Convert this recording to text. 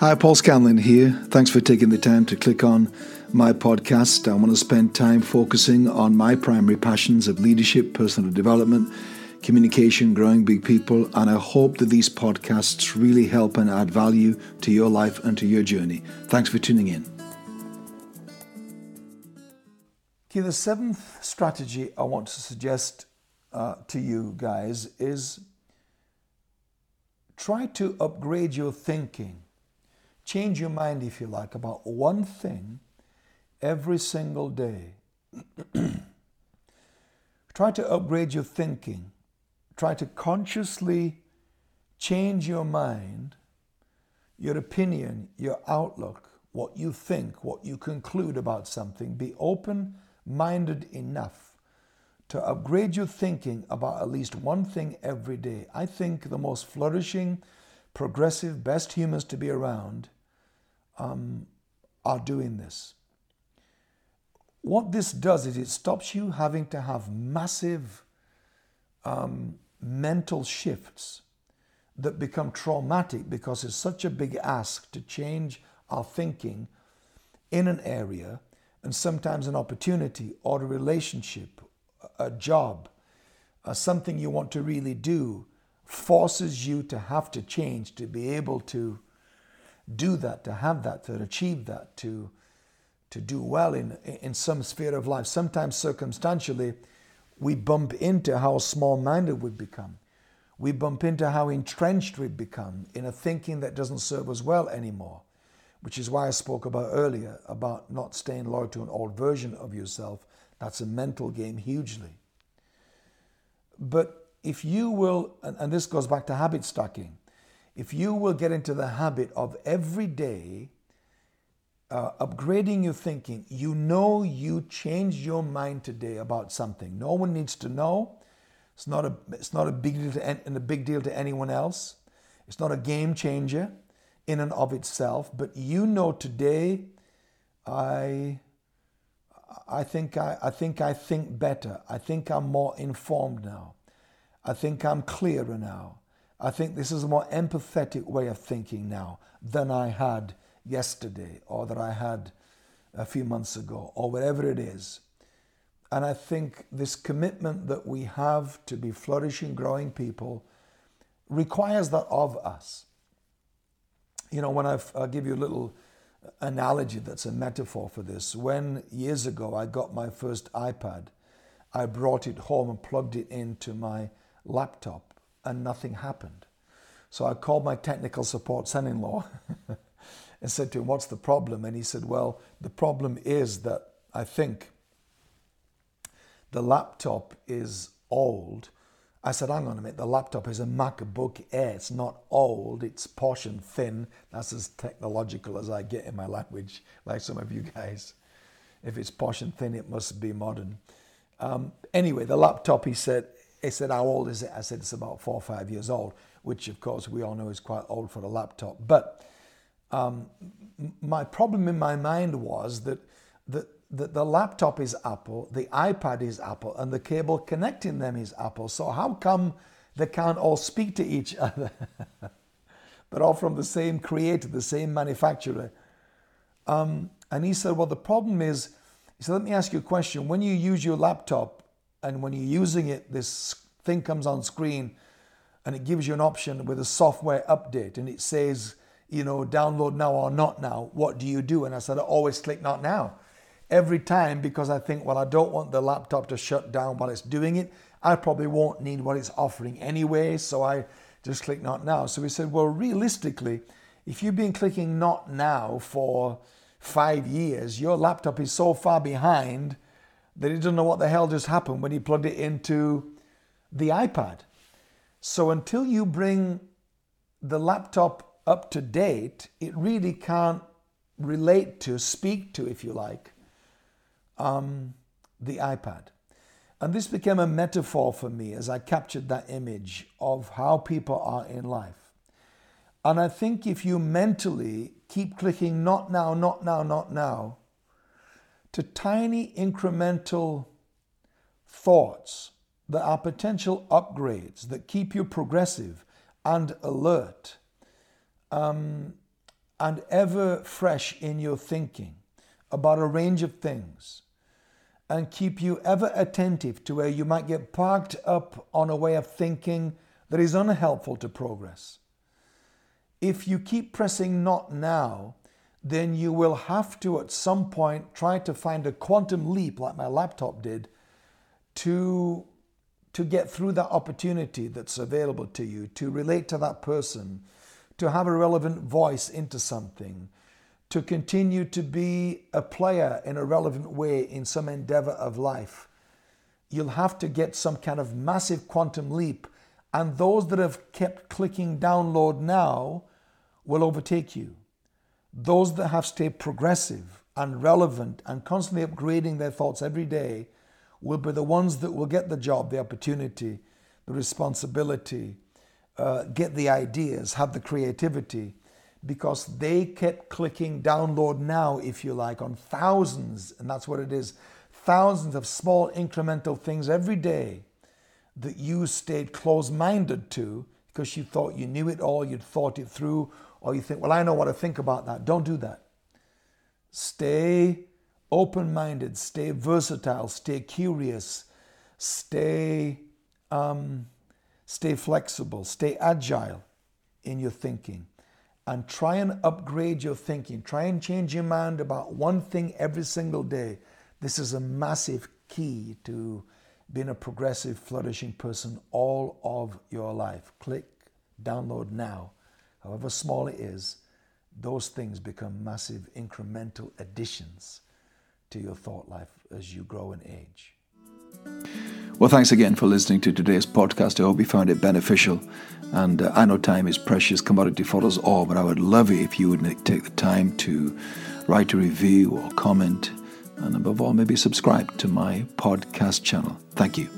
Hi, Paul Scanlon here. Thanks for taking the time to click on my podcast. I want to spend time focusing on my primary passions of leadership, personal development, communication, growing big people, and I hope that these podcasts really help and add value to your life and to your journey. Thanks for tuning in. Okay, the seventh strategy I want to suggest uh, to you guys is try to upgrade your thinking change your mind, if you like, about one thing every single day. Try to upgrade your thinking. Try to consciously change your mind, your opinion, your outlook, what you think, what you conclude about something. Be open minded enough to upgrade your thinking about at least one thing every day. I think the most flourishing, progressive, best humans to be around um, are doing this. What this does is it stops you having to have massive um, mental shifts that become traumatic because it's such a big ask to change our thinking in an area and sometimes an opportunity or a relationship, a job, uh, something you want to really do forces you to have to change to be able to do that, to have that, to achieve that, to, to do well in, in some sphere of life. Sometimes circumstantially, we bump into how small minded we've become. We bump into how entrenched we've become in a thinking that doesn't serve us well anymore, which is why I spoke about earlier about not staying loyal to an old version of yourself. That's a mental game hugely. But if you will, and, and this goes back to habit stacking, if you will get into the habit of every day uh, upgrading your thinking, you know you changed your mind today about something. No one needs to know. It's not a, it's not a big deal to and a big deal to anyone else. It's not a game changer in and of itself, but you know today I I think I, I think I think better. I think I'm more informed now. I think I'm clearer now. I think this is a more empathetic way of thinking now than I had yesterday or that I had a few months ago or whatever it is. And I think this commitment that we have to be flourishing, growing people requires that of us. You know, when I've, I'll give you a little analogy that's a metaphor for this. When years ago I got my first iPad, I brought it home and plugged it into my laptop and nothing happened. So I called my technical support son in law and said to him, What's the problem? And he said, Well, the problem is that I think the laptop is old. I said, Hang on a minute, the laptop is a MacBook Air. It's not old, it's posh and thin. That's as technological as I get in my language, like some of you guys. If it's posh and thin, it must be modern. Um, anyway, the laptop, he said, he said, How old is it? I said, It's about four or five years old, which of course we all know is quite old for a laptop. But um, my problem in my mind was that, the laptop is Apple, the iPad is Apple, and the cable connecting them is Apple. So how come they can't all speak to each other? They're all from the same creator, the same manufacturer. Um, and he said, Well, the problem is, he said, Let me ask you a question. When you use your laptop, and when you're using it, this thing comes on screen and it gives you an option with a software update and it says, you know, download now or not now. What do you do? And I said, I always click not now. Every time because I think, well, I don't want the laptop to shut down while it's doing it. I probably won't need what it's offering anyway. So I just click not now. So we said, well, realistically, if you've been clicking not now for five years, your laptop is so far behind that he doesn't know what the hell just happened when he plugged it into the iPad. So until you bring the laptop up to date, it really can't relate to, speak to, if you like, um, the iPad. And this became a metaphor for me as I captured that image of how people are in life. And I think if you mentally keep clicking not now, not now, not now, to tiny incremental thoughts that are potential upgrades that keep you progressive and alert. Um, and ever fresh in your thinking about a range of things and keep you ever attentive to where you might get parked up on a way of thinking that is unhelpful to progress. If you keep pressing not now, then you will have to at some point try to find a quantum leap like my laptop did to to get through that opportunity that's available to you to relate to that person to have a relevant voice into something to continue to be a player in a relevant way in some endeavor of life. You'll have to get some kind of massive quantum leap and those that have kept clicking download now will overtake you those that have stayed progressive and relevant and constantly upgrading their thoughts every day will be the ones that will get the job, the opportunity, the responsibility, uh, get the ideas, have the creativity, because they kept clicking download now, if you like, on thousands, and that's what it is thousands of small incremental things every day that you stayed close minded to because you thought you knew it all, you'd thought it through, or you think, well, I know what to think about that. Don't do that. Stay open minded, stay versatile, stay curious, stay, um, stay flexible, stay agile in your thinking. And try and upgrade your thinking. Try and change your mind about one thing every single day. This is a massive key to being a progressive, flourishing person all of your life. Click download now however small it is, those things become massive incremental additions to your thought life as you grow in age. Well, thanks again for listening to today's podcast. I hope you found it beneficial. And uh, I know time is precious commodity for us all, but I would love it if you would take the time to write a review or comment, and above all, maybe subscribe to my podcast channel. Thank you.